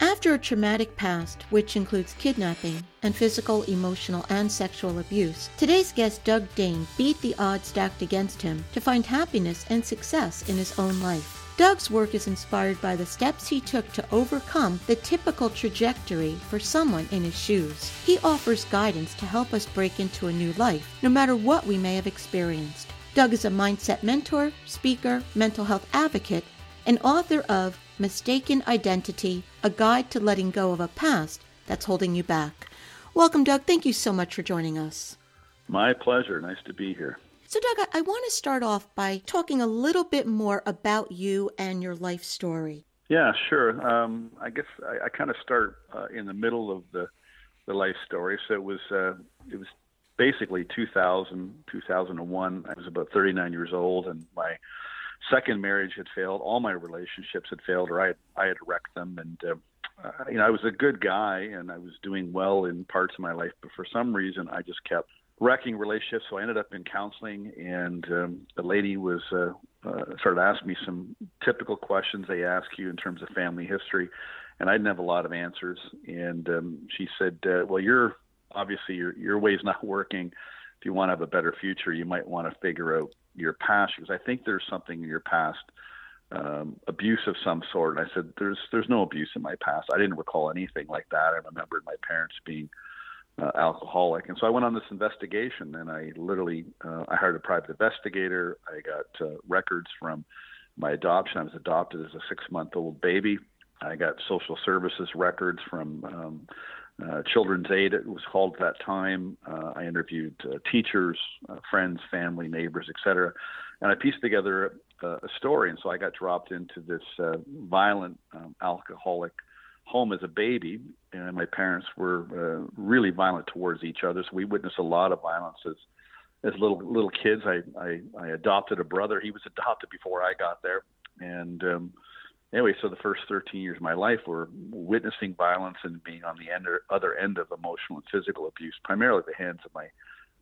After a traumatic past, which includes kidnapping and physical, emotional, and sexual abuse, today's guest Doug Dane beat the odds stacked against him to find happiness and success in his own life. Doug's work is inspired by the steps he took to overcome the typical trajectory for someone in his shoes. He offers guidance to help us break into a new life, no matter what we may have experienced. Doug is a mindset mentor, speaker, mental health advocate, and author of Mistaken Identity A Guide to Letting Go of a Past That's Holding You Back. Welcome, Doug. Thank you so much for joining us. My pleasure. Nice to be here. So, Doug, I, I want to start off by talking a little bit more about you and your life story. Yeah, sure. Um, I guess I, I kind of start uh, in the middle of the the life story. So it was uh, it was basically 2000, 2001. I was about 39 years old, and my second marriage had failed. All my relationships had failed, or I had, I had wrecked them. And uh, uh, you know, I was a good guy, and I was doing well in parts of my life, but for some reason, I just kept wrecking relationships. So I ended up in counseling, and um, the lady was uh, uh, started asking me some typical questions they ask you in terms of family history, and I didn't have a lot of answers. And um, she said, uh, "Well, you're obviously your your way's not working. If you want to have a better future, you might want to figure out your past because I think there's something in your past um, abuse of some sort. And I said, there's there's no abuse in my past. I didn't recall anything like that. I remembered my parents being uh, alcoholic, and so I went on this investigation. And I literally uh, I hired a private investigator. I got uh, records from my adoption. I was adopted as a six month old baby. I got social services records from um, uh, Children's Aid, it was called at that time. Uh, I interviewed uh, teachers, uh, friends, family, neighbors, etc. And I pieced together a, a, story. And so I got dropped into this uh, violent um, alcoholic home as a baby. And my parents were uh, really violent towards each other. So we witnessed a lot of violence as, as little little kids. I, I, I adopted a brother. He was adopted before I got there. And um, anyway, so the first 13 years of my life were witnessing violence and being on the end, other end of emotional and physical abuse, primarily at the hands of my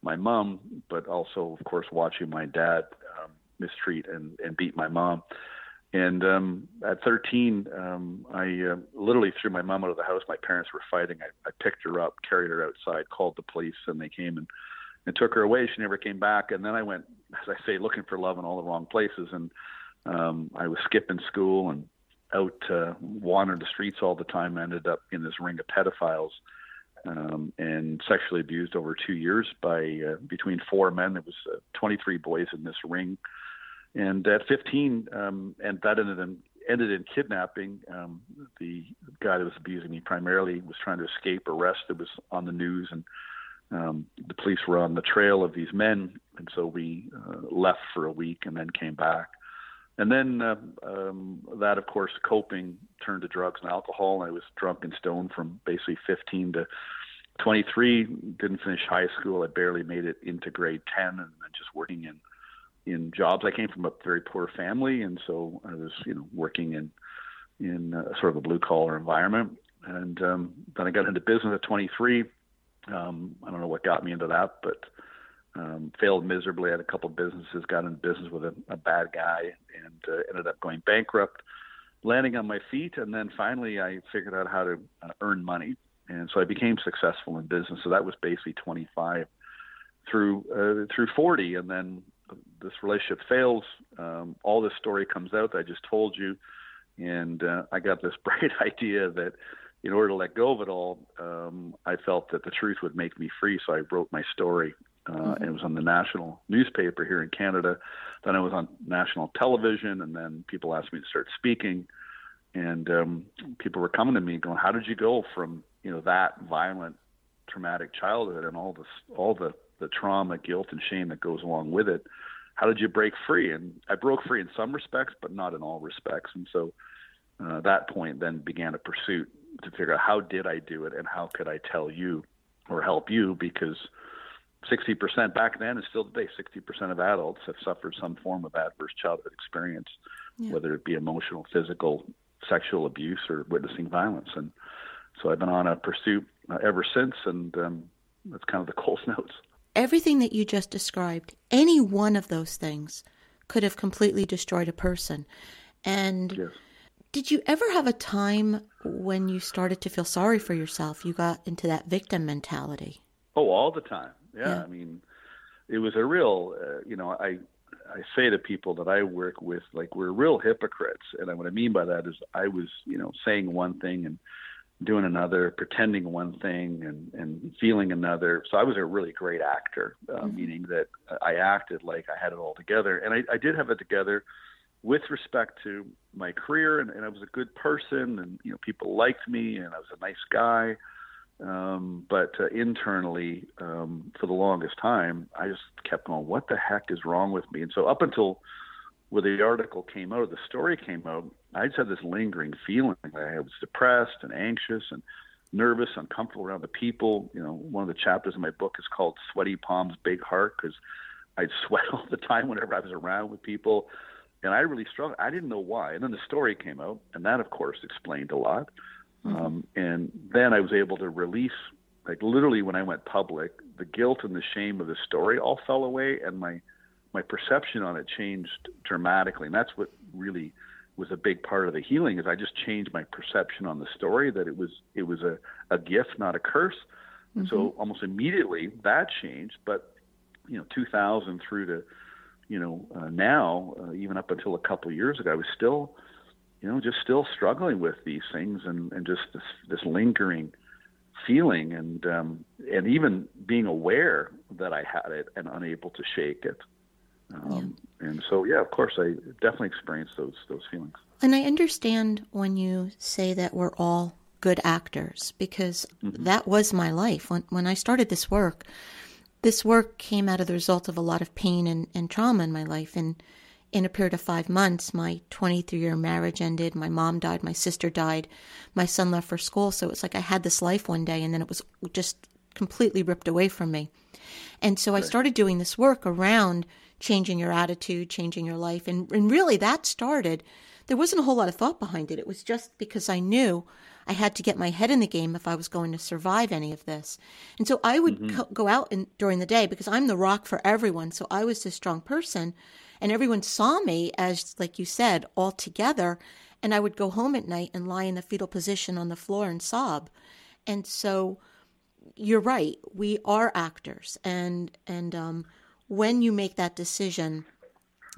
my mom, but also, of course, watching my dad um, mistreat and, and beat my mom. And um, at 13, um, I uh, literally threw my mom out of the house. My parents were fighting. I, I picked her up, carried her outside, called the police, and they came and, and took her away. She never came back. And then I went, as I say, looking for love in all the wrong places. And um, I was skipping school and out uh, wandering the streets all the time. I Ended up in this ring of pedophiles um, and sexually abused over two years by uh, between four men. There was uh, 23 boys in this ring, and at 15, um, and that ended in ended in kidnapping. Um, the guy that was abusing me primarily was trying to escape arrest. It was on the news, and um, the police were on the trail of these men, and so we uh, left for a week and then came back. And then uh, um, that, of course, coping turned to drugs and alcohol. And I was drunk and stoned from basically 15 to 23. Didn't finish high school. I barely made it into grade 10, and then just working in in jobs. I came from a very poor family, and so I was, you know, working in in uh, sort of a blue collar environment. And um, then I got into business at 23. Um, I don't know what got me into that, but um, failed miserably. Had a couple of businesses, got in business with a, a bad guy, and uh, ended up going bankrupt, landing on my feet, and then finally I figured out how to uh, earn money, and so I became successful in business. So that was basically 25 through uh, through 40, and then this relationship fails. Um, all this story comes out that I just told you, and uh, I got this bright idea that in order to let go of it all, um, I felt that the truth would make me free. So I wrote my story uh, mm-hmm. and it was on the national newspaper here in Canada. Then I was on national television, and then people asked me to start speaking, and um, people were coming to me going, "How did you go from you know that violent, traumatic childhood and all this, all the the trauma, guilt, and shame that goes along with it? How did you break free?" And I broke free in some respects, but not in all respects, and so. Uh, that point then began a pursuit to figure out how did I do it and how could I tell you or help you because 60% back then and still today 60% of adults have suffered some form of adverse childhood experience yeah. whether it be emotional physical sexual abuse or witnessing violence. And so i've been on a pursuit uh, ever since and um, that's kind of the Coles Notes. Everything that you just described any one of those things could have completely destroyed a person. And yes. did you ever have a time when you started to feel sorry for yourself? You got into that victim mentality. Oh all the time yeah, yeah. I mean, it was a real, uh, you know, I I say to people that I work with, like we're real hypocrites, and what I mean by that is I was, you know, saying one thing and doing another, pretending one thing and and feeling another. So I was a really great actor, uh, mm-hmm. meaning that I acted like I had it all together, and I, I did have it together with respect to my career, and, and I was a good person, and you know, people liked me, and I was a nice guy um, but uh, internally, um, for the longest time, I just kept going, what the heck is wrong with me? And so up until where the article came out, the story came out, I just had this lingering feeling. I was depressed and anxious and nervous, uncomfortable around the people. You know, one of the chapters in my book is called Sweaty Palms, Big Heart, because I'd sweat all the time whenever I was around with people. And I really struggled. I didn't know why. And then the story came out, and that, of course, explained a lot. Mm-hmm. Um, and then I was able to release, like literally when I went public, the guilt and the shame of the story all fell away, and my my perception on it changed dramatically. And that's what really was a big part of the healing is I just changed my perception on the story that it was it was a, a gift, not a curse. Mm-hmm. So almost immediately that changed. But you know, 2000 through to you know uh, now, uh, even up until a couple of years ago, I was still you know, just still struggling with these things and, and just this, this lingering feeling and um, and even being aware that I had it and unable to shake it. Um, yeah. And so, yeah, of course, I definitely experienced those those feelings. And I understand when you say that we're all good actors because mm-hmm. that was my life when when I started this work. This work came out of the result of a lot of pain and, and trauma in my life, and in a period of five months, my 23 year marriage ended. My mom died. My sister died. My son left for school. So it's like I had this life one day and then it was just completely ripped away from me. And so I started doing this work around changing your attitude, changing your life. And, and really that started, there wasn't a whole lot of thought behind it. It was just because I knew I had to get my head in the game if I was going to survive any of this. And so I would mm-hmm. co- go out in, during the day because I'm the rock for everyone. So I was this strong person and everyone saw me as, like you said, all together. And I would go home at night and lie in the fetal position on the floor and sob. And so you're right. We are actors. And, and, um, when you make that decision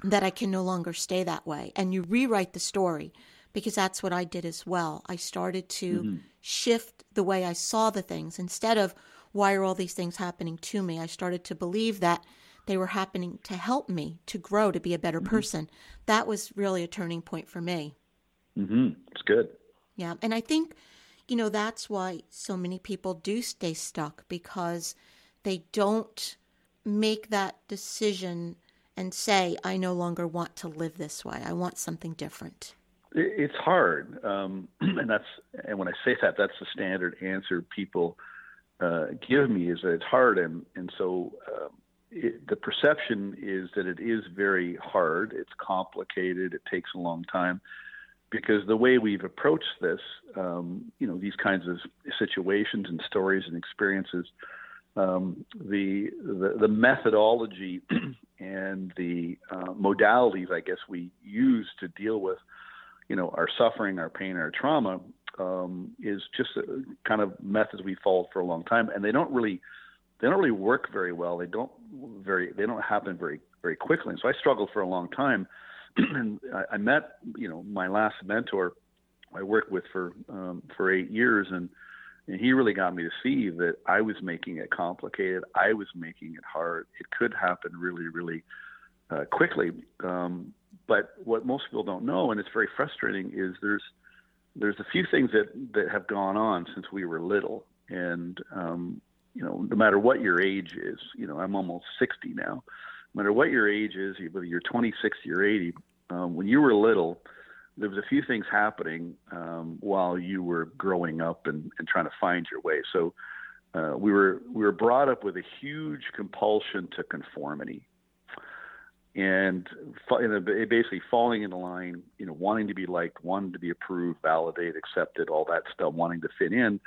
that I can no longer stay that way and you rewrite the story, because that's what I did as well. I started to mm-hmm. shift the way I saw the things. Instead of, why are all these things happening to me? I started to believe that they were happening to help me to grow to be a better mm-hmm. person. That was really a turning point for me. Mm-hmm. It's good. Yeah, and I think you know that's why so many people do stay stuck because they don't make that decision and say I no longer want to live this way. I want something different. It's hard, um, and that's and when I say that, that's the standard answer people uh, give me is that it's hard, and and so um, it, the perception is that it is very hard, it's complicated, it takes a long time, because the way we've approached this, um, you know, these kinds of situations and stories and experiences, um, the, the, the methodology and the uh, modalities, I guess, we use to deal with, you know, our suffering, our pain, our trauma, um, is just a kind of methods we followed for a long time, and they don't really they don't really work very well. They don't very they don't happen very very quickly. And so I struggled for a long time, and I, I met you know my last mentor I worked with for um, for eight years, and And he really got me to see that I was making it complicated. I was making it hard. It could happen really, really uh, quickly. Um, but what most people don't know, and it's very frustrating, is there's there's a few things that that have gone on since we were little, and um, you know, no matter what your age is, you know, I'm almost 60 now. No matter what your age is, whether you're 20, 60, or 80, um, when you were little, there was a few things happening um, while you were growing up and, and trying to find your way. So uh, we were we were brought up with a huge compulsion to conformity, and basically falling into line, you know, wanting to be liked, wanting to be approved, validated, accepted, all that stuff, wanting to fit in,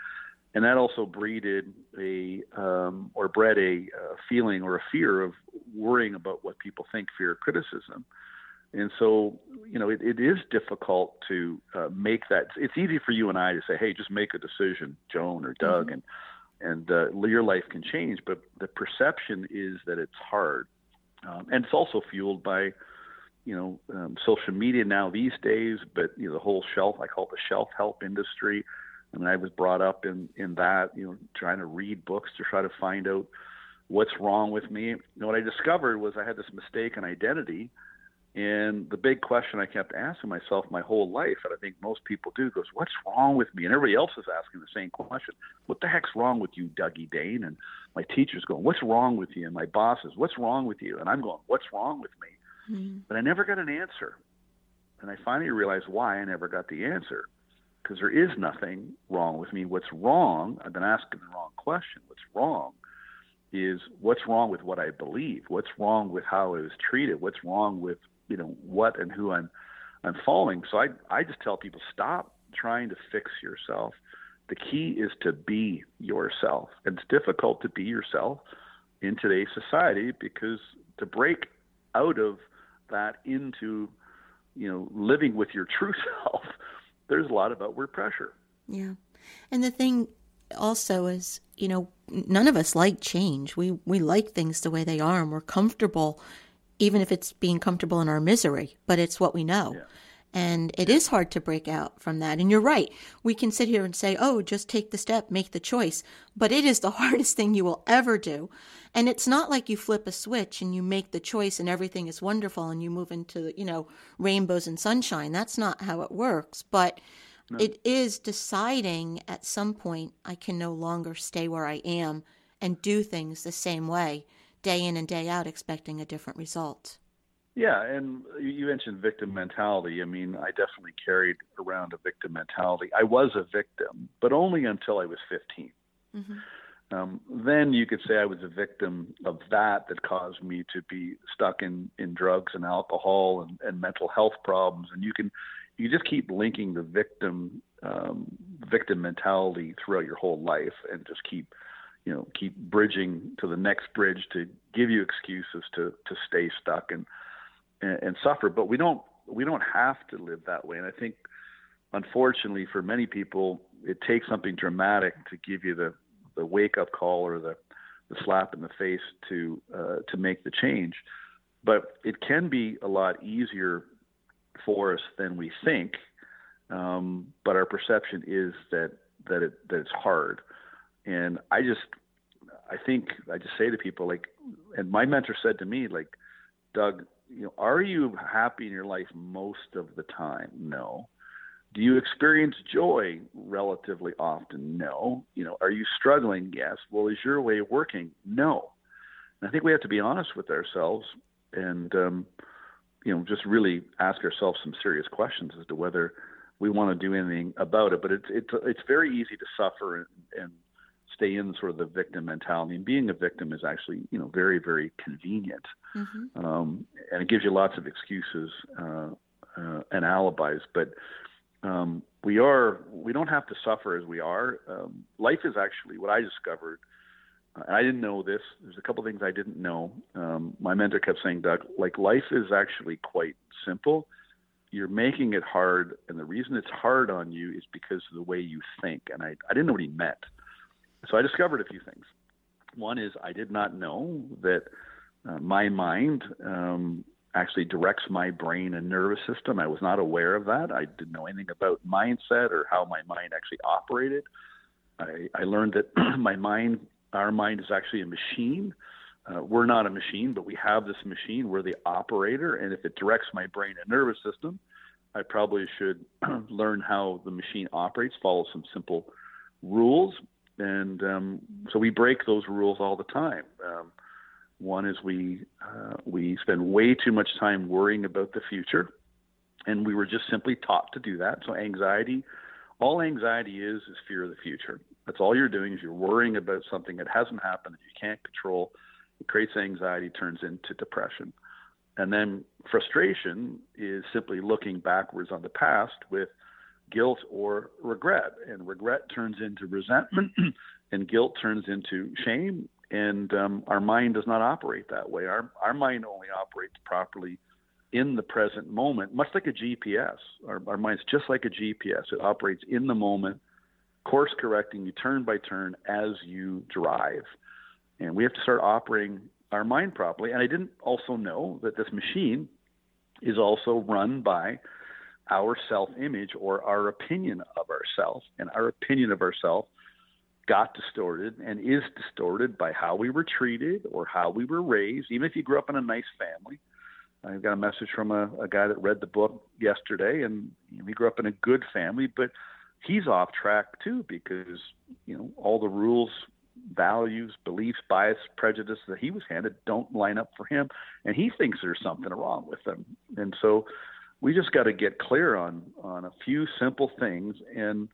and that also breeded a um, or bred a uh, feeling or a fear of worrying about what people think, fear of criticism. And so, you know, it, it is difficult to uh, make that. It's easy for you and I to say, "Hey, just make a decision, Joan or Doug," mm-hmm. and and uh, your life can change. But the perception is that it's hard, um, and it's also fueled by, you know, um, social media now these days. But you know, the whole shelf, I call it the shelf help industry. I mean, I was brought up in in that, you know, trying to read books to try to find out what's wrong with me. You know, what I discovered was I had this mistaken identity and the big question I kept asking myself my whole life, and I think most people do, goes, "What's wrong with me?" And everybody else is asking the same question: "What the heck's wrong with you, Dougie Dane?" And my teacher's going, "What's wrong with you?" And my bosses, "What's wrong with you?" And I'm going, "What's wrong with me?" Mm-hmm. But I never got an answer, and I finally realized why I never got the answer, because there is nothing wrong with me. What's wrong? I've been asking the wrong question. What's wrong? Is what's wrong with what I believe? What's wrong with how I was treated? What's wrong with you know what and who I'm I'm following. So I I just tell people stop trying to fix yourself. The key is to be yourself. And it's difficult to be yourself in today's society because to break out of that into you know living with your true self there's a lot of outward pressure yeah and the thing also is you know none of us like change we we like things the way they are and we're comfortable even if it's being comfortable in our misery, but it's what we know. Yeah. And it is hard to break out from that. And you're right. We can sit here and say, oh, just take the step, make the choice. But it is the hardest thing you will ever do. And it's not like you flip a switch and you make the choice and everything is wonderful and you move into, you know, rainbows and sunshine. That's not how it works. But no. it is deciding at some point, I can no longer stay where I am and do things the same way day in and day out expecting a different result. Yeah, and you mentioned victim mentality. I mean, I definitely carried around a victim mentality. I was a victim, but only until I was 15. Mm-hmm. Um, then you could say I was a victim of that that caused me to be stuck in, in drugs and alcohol and, and mental health problems. And you can you just keep linking the victim um, victim mentality throughout your whole life and just keep you know keep bridging to the next bridge to give you excuses to to stay stuck and and, and suffer but we don't we don't have to live that way. And i think unfortunately for many people it takes something dramatic to give you the the wake up call or the the slap in the face to uh, to make the change. But it can be a lot easier for us than we think um, but our perception is that that it that it's hard. And I just, I think I just say to people like, and my mentor said to me like, Doug, you know, are you happy in your life most of the time? No. Do you experience joy relatively often? No. You know, are you struggling? Yes. Well, is your way working? No. And I think we have to be honest with ourselves and, um, you know, just really ask ourselves some serious questions as to whether we want to do anything about it. But it's it's it's very easy to suffer and, and stay in sort of the victim mentality. And being a victim is actually, you know, very, very convenient. Mm-hmm. Um, and it gives you lots of excuses uh, uh, and alibis. But um, we are, we don't have to suffer as we are. Um, life is actually what I discovered. Uh, and I didn't know this. There's a couple things I didn't know. Um, my mentor kept saying, Doug, like life is actually quite simple. You're making it hard, and the reason it's hard on you is because of the way you think. And I, I didn't know what he meant. So I discovered a few things. One is I did not know that uh, my mind um, actually directs my brain and nervous system. I was not aware of that. I didn't know anything about mindset or how my mind actually operated. I, I learned that my mind, our mind, is actually a machine. Uh, we're not a machine, but we have this machine. We're the operator, and if it directs my brain and nervous system, I probably should learn how the machine operates, follow some simple rules, and um, so we break those rules all the time. Um, one is we uh, we spend way too much time worrying about the future, and we were just simply taught to do that. So anxiety, all anxiety is is fear of the future. That's all you're doing is you're worrying about something that hasn't happened that you can't control. It creates anxiety, turns into depression. And then frustration is simply looking backwards on the past with guilt or regret. And regret turns into resentment, and guilt turns into shame. And um, our mind does not operate that way. Our, our mind only operates properly in the present moment, much like a GPS. Our, our mind's just like a GPS, it operates in the moment, course correcting you turn by turn as you drive. And we have to start operating our mind properly. And I didn't also know that this machine is also run by our self image or our opinion of ourselves. And our opinion of ourselves got distorted and is distorted by how we were treated or how we were raised. Even if you grew up in a nice family, I got a message from a, a guy that read the book yesterday, and he grew up in a good family, but he's off track too because you know all the rules values, beliefs, bias, prejudice that he was handed don't line up for him, and he thinks there's something wrong with them. And so we just got to get clear on on a few simple things, and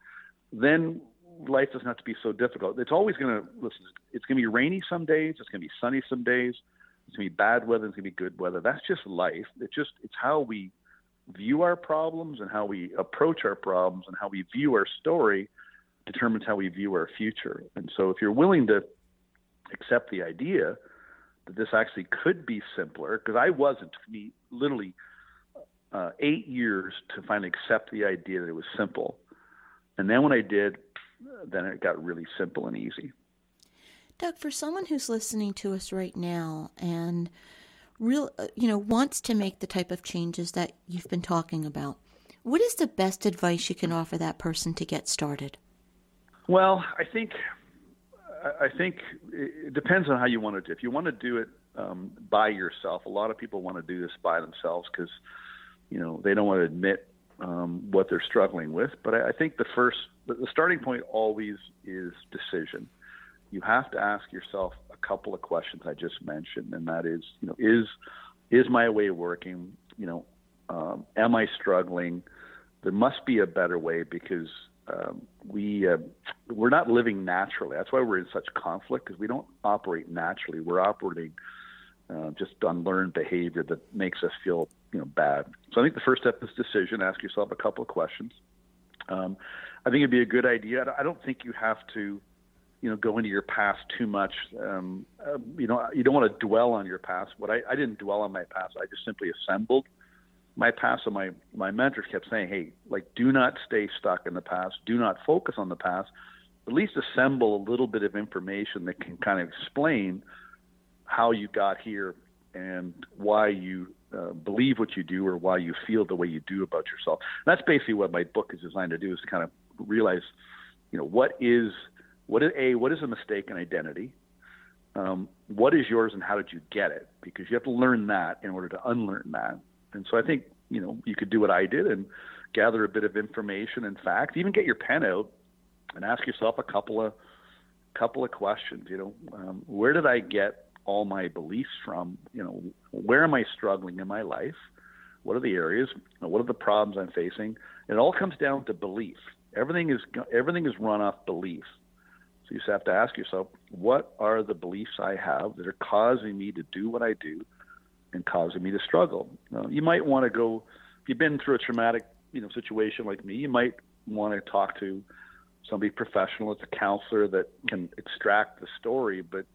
then life doesn't have to be so difficult. It's always going to listen. It's going to be rainy some days. It's going to be sunny some days. It's going to be bad weather. It's going to be good weather. That's just life. It's just it's how we view our problems and how we approach our problems and how we view our story determines how we view our future. And so if you're willing to accept the idea that this actually could be simpler, because I wasn't, me, literally uh, eight years to finally accept the idea that it was simple. And then when I did, then it got really simple and easy. Doug, for someone who's listening to us right now and real, uh, you know, wants to make the type of changes that you've been talking about, what is the best advice you can offer that person to get started? Well, I think I think it depends on how you want to do. it. If you want to do it um, by yourself, a lot of people want to do this by themselves because you know they don't want to admit um, what they're struggling with. But I, I think the first, the starting point always is decision. You have to ask yourself a couple of questions I just mentioned, and that is, you know, is is my way working? You know, um, am I struggling? There must be a better way because um, we uh, we're not living naturally. That's why we're in such conflict because we don't operate naturally. We're operating uh, just unlearned behavior that makes us feel you know bad. So I think the first step is decision. Ask yourself a couple of questions. Um, I think it'd be a good idea. I don't think you have to you know go into your past too much. Um, uh, you know you don't want to dwell on your past. What I, I didn't dwell on my past. I just simply assembled my past and my my mentors kept saying, "Hey, like do not stay stuck in the past. Do not focus on the past. At least assemble a little bit of information that can kind of explain how you got here and why you uh, believe what you do or why you feel the way you do about yourself. And that's basically what my book is designed to do: is to kind of realize, you know, what is what is a what is a mistaken identity. Um, what is yours and how did you get it? Because you have to learn that in order to unlearn that. And so I think, you know, you could do what I did and gather a bit of information and facts, even get your pen out and ask yourself a couple of couple of questions, you know, um, where did I get all my beliefs from? You know, where am I struggling in my life? What are the areas? What are the problems I'm facing? And It all comes down to belief. Everything is everything is run off belief. So you just have to ask yourself, what are the beliefs I have that are causing me to do what I do? and causing me to struggle. Uh, you might want to go if you've been through a traumatic you know situation like me. You might want to talk to somebody professional. It's a counselor that can extract the story. But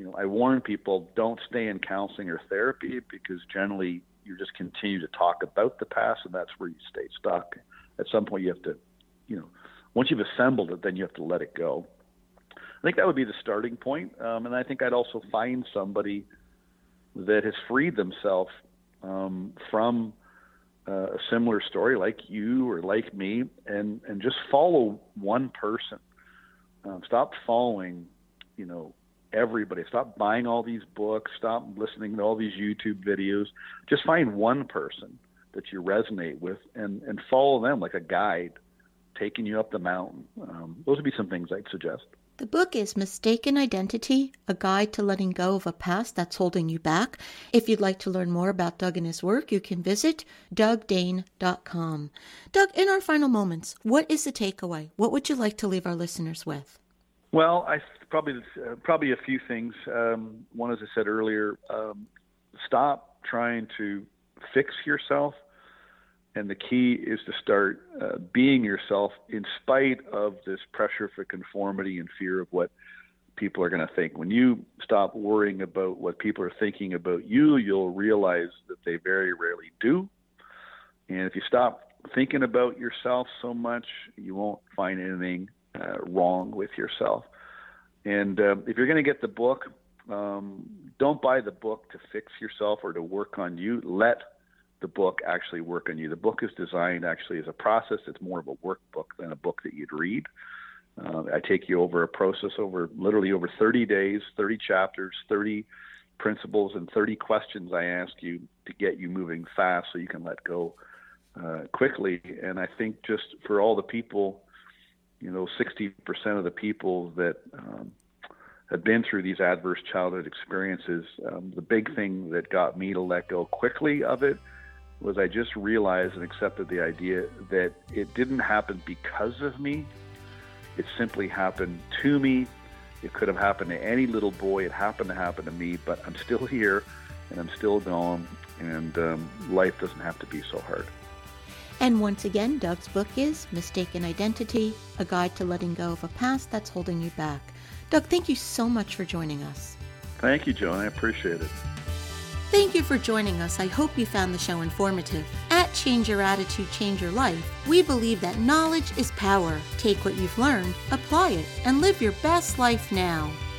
you know, I warn people don't stay in counseling or therapy because generally you just continue to talk about the past, and that's where you stay stuck. At some point, you have to, you know, once you've assembled it, then you have to let it go. I think that would be the starting point. Um, and I think I'd also find somebody that has freed themselves um, from uh, a similar story like you or like me and and just follow one person Um, stop following, you know, everybody. Stop buying all these books. Stop listening to all these YouTube videos. Just find one person that you resonate with and, and follow them like a guide taking you up the mountain. Um, those would be some things I'd suggest. The book is Mistaken Identity A Guide to Letting Go of a Past That's Holding You Back. If you'd like to learn more about Doug and his work, you can visit dougdane.com. Doug, in our final moments, what is the takeaway? What would you like to leave our listeners with? Well, I probably uh, probably a few things. Um, one, as I said earlier, um, stop trying to fix yourself and the key is to start uh, being yourself in spite of this pressure for conformity and fear of what people are going to think. When you stop worrying about what people are thinking about you, you'll realize that they very rarely do. And if you stop thinking about yourself so much, you won't find anything uh, wrong with yourself. And uh, if you're going to get the book, um, don't buy the book to fix yourself or to work on you. Let the book actually work on you. The book is designed actually as a process. It's more of a workbook than a book that you'd read. Uh, I take you over a process over literally over 30 days, 30 chapters, 30 principles, and 30 questions I ask you to get you moving fast so you can let go uh, quickly. And I think just for all the people, you know, 60% of the people that um, have been through these adverse childhood experiences, um, the big thing that got me to let go quickly of it was I just realized and accepted the idea that it didn't happen because of me. It simply happened to me. It could have happened to any little boy. It happened to happen to me, but I'm still here and I'm still going, and um, life doesn't have to be so hard. And once again, Doug's book is Mistaken Identity A Guide to Letting Go of a Past That's Holding You Back. Doug, thank you so much for joining us. Thank you, Joan. I appreciate it. Thank you for joining us. I hope you found the show informative. At Change Your Attitude, Change Your Life, we believe that knowledge is power. Take what you've learned, apply it, and live your best life now.